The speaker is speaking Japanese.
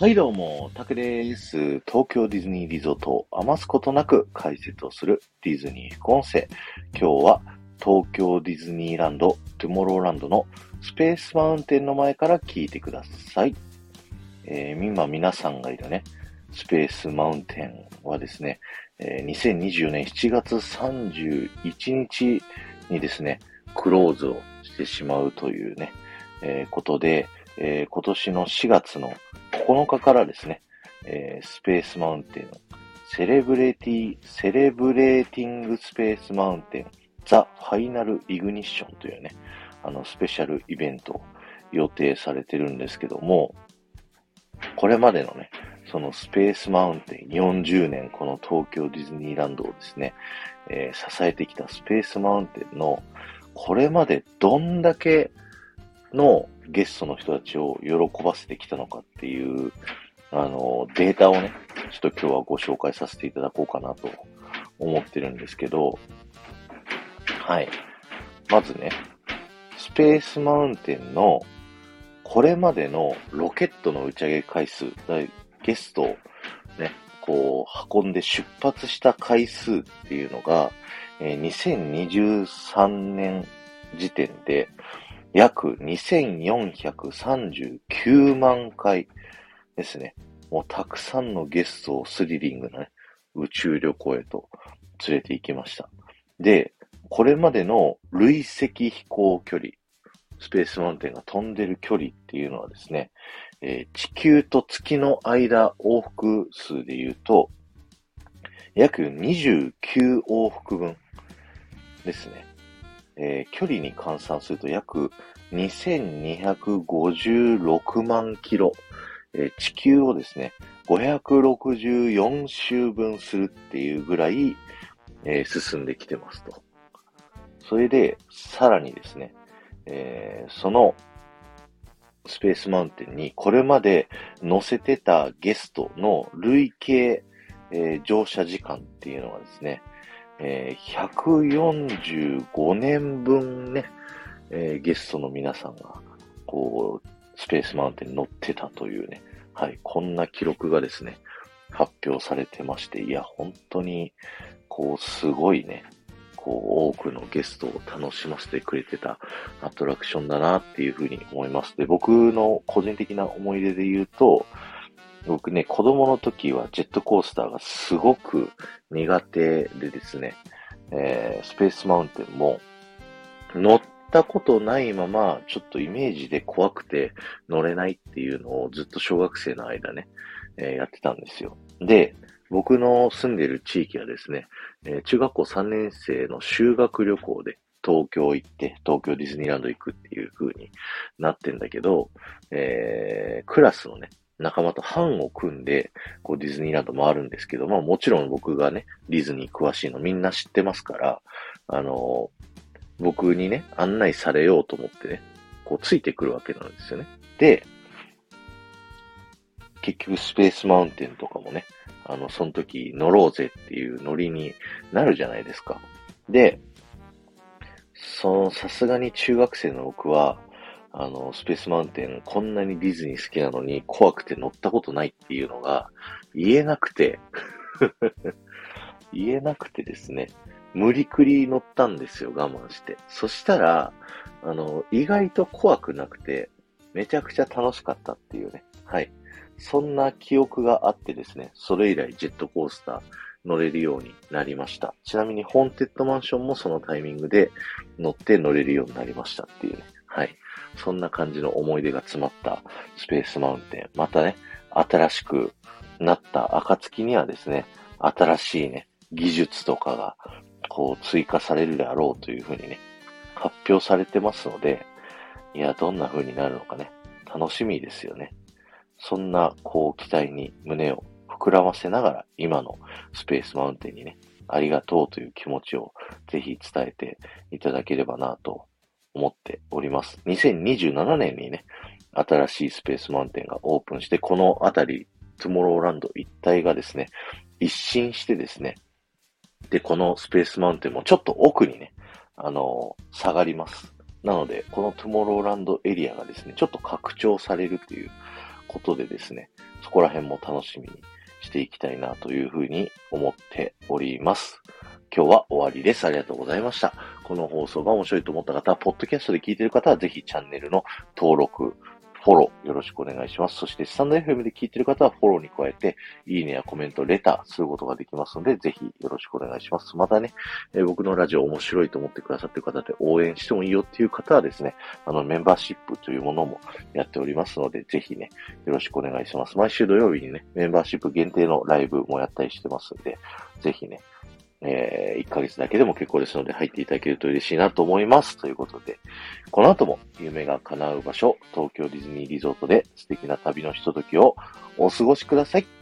はい、どうも、タクです。東京ディズニーリゾートを余すことなく解説をするディズニー副音声。今日は東京ディズニーランド、トゥモローランドのスペースマウンテンの前から聞いてください。えー、今皆さんがいるね、スペースマウンテンはですね、えー2024年7月31日にですね、クローズをしてしまうというね、えーことで、えー今年の4月の9日からですね、えースペースマウンテンセレブレティ、セレブレーティングスペースマウンテンザ・ファイナル・イグニッションというね、あの、スペシャルイベントを予定されてるんですけども、これまでのね、そのスペースマウンテン40年この東京ディズニーランドをですね、えー支えてきたスペースマウンテンのこれまでどんだけのゲストの人たちを喜ばせてきたのかっていう、あの、データをね、ちょっと今日はご紹介させていただこうかなと思ってるんですけど、はい。まずね、スペースマウンテンのこれまでのロケットの打ち上げ回数、だゲストをね、こう運んで出発した回数っていうのが、えー2023年時点で約2439万回ですね。もうたくさんのゲストをスリリングなね、宇宙旅行へと連れて行きました。で、これまでの累積飛行距離、スペースマウンテンが飛んでる距離っていうのはですね、えー地球と月の間往復数で言うと、約29往復分ですね。えー距離に換算すると約2256万キロ、えー地球をですね、564周分するっていうぐらい、えー進んできてますと。それで、さらにですね、えーそのスペースマウンテンにこれまで乗せてたゲストの累計、えー乗車時間っていうのはですね、え145年分ね、えーゲストの皆さんが、こう、スペースマウンテンに乗ってたというね、はい、こんな記録がですね、発表されてまして、いや、本当に、こう、すごいね、こう、多くのゲストを楽しませてくれてたアトラクションだなっていうふうに思います。で、僕の個人的な思い出で言うと、僕ね、子供の時はジェットコースターがすごく苦手でですね、えースペースマウンテンも乗ったことないまま、ちょっとイメージで怖くて乗れないっていうのをずっと小学生の間ね、えーやってたんですよ。で、僕の住んでる地域はですね、えー中学校3年生の修学旅行で東京行って、東京ディズニーランド行くっていう風になってんだけど、えークラスのね、仲間と班を組んで、こうディズニーランド回るんですけど、まあもちろん僕がね、ディズニー詳しいのみんな知ってますから、あの僕にね、案内されようと思ってね、こうついてくるわけなんですよね。で、結局スペースマウンテンとかもね、あの、その時乗ろうぜっていうノリになるじゃないですか。で、その、さすがに中学生の僕は、あの、スペースマウンテン、こんなにディズニー好きなのに怖くて乗ったことないっていうのが言えなくて、言えなくてですね、無理くり乗ったんですよ、我慢して。そしたら、あの、意外と怖くなくて、めちゃくちゃ楽しかったっていうね。はい。そんな記憶があってですね、それ以来ジェットコースター乗れるようになりました。ちなみに、ホーンテッドマンションもそのタイミングで乗って乗れるようになりましたっていうね。はい。そんな感じの思い出が詰まったスペースマウンテン。またね、新しくなった暁にはですね、新しいね、技術とかが、こう、追加されるであろうというふうにね、発表されてますので、いや、どんな風になるのかね、楽しみですよね。そんな、こう、期待に胸を膨らませながら、今のスペースマウンテンにね、ありがとうという気持ちをぜひ伝えていただければなと思っております。2027年にね、新しいスペースマウンテンがオープンして、この辺り、トゥモローランド一帯がですね、一新してですね、で、このスペースマウンテンもちょっと奥にね、あの下がります。なので、このトゥモローランドエリアがですね、ちょっと拡張されるということでですね、そこら辺も楽しみにしていきたいなというふうに思っております。今日は終わりです。ありがとうございました。この放送が面白いと思った方は、ポッドキャストで聞いている方は、ぜひチャンネルの登録、フォローよろしくお願いします。そして、スタンド FM で聞いている方はフォローに加えて、いいねやコメント、レターすることができますので、ぜひよろしくお願いします。またね、えー、僕のラジオ面白いと思ってくださっている方で応援してもいいよっていう方はですね、あの、メンバーシップというものもやっておりますので、ぜひね、よろしくお願いします。毎週土曜日にね、メンバーシップ限定のライブもやったりしてますんで、ぜひね、えー、1ヶ月だけでも結構ですので入っていただけると嬉しいなと思います。ということで、この後も夢が叶う場所、東京ディズニーリゾートで素敵な旅のひとときをお過ごしください。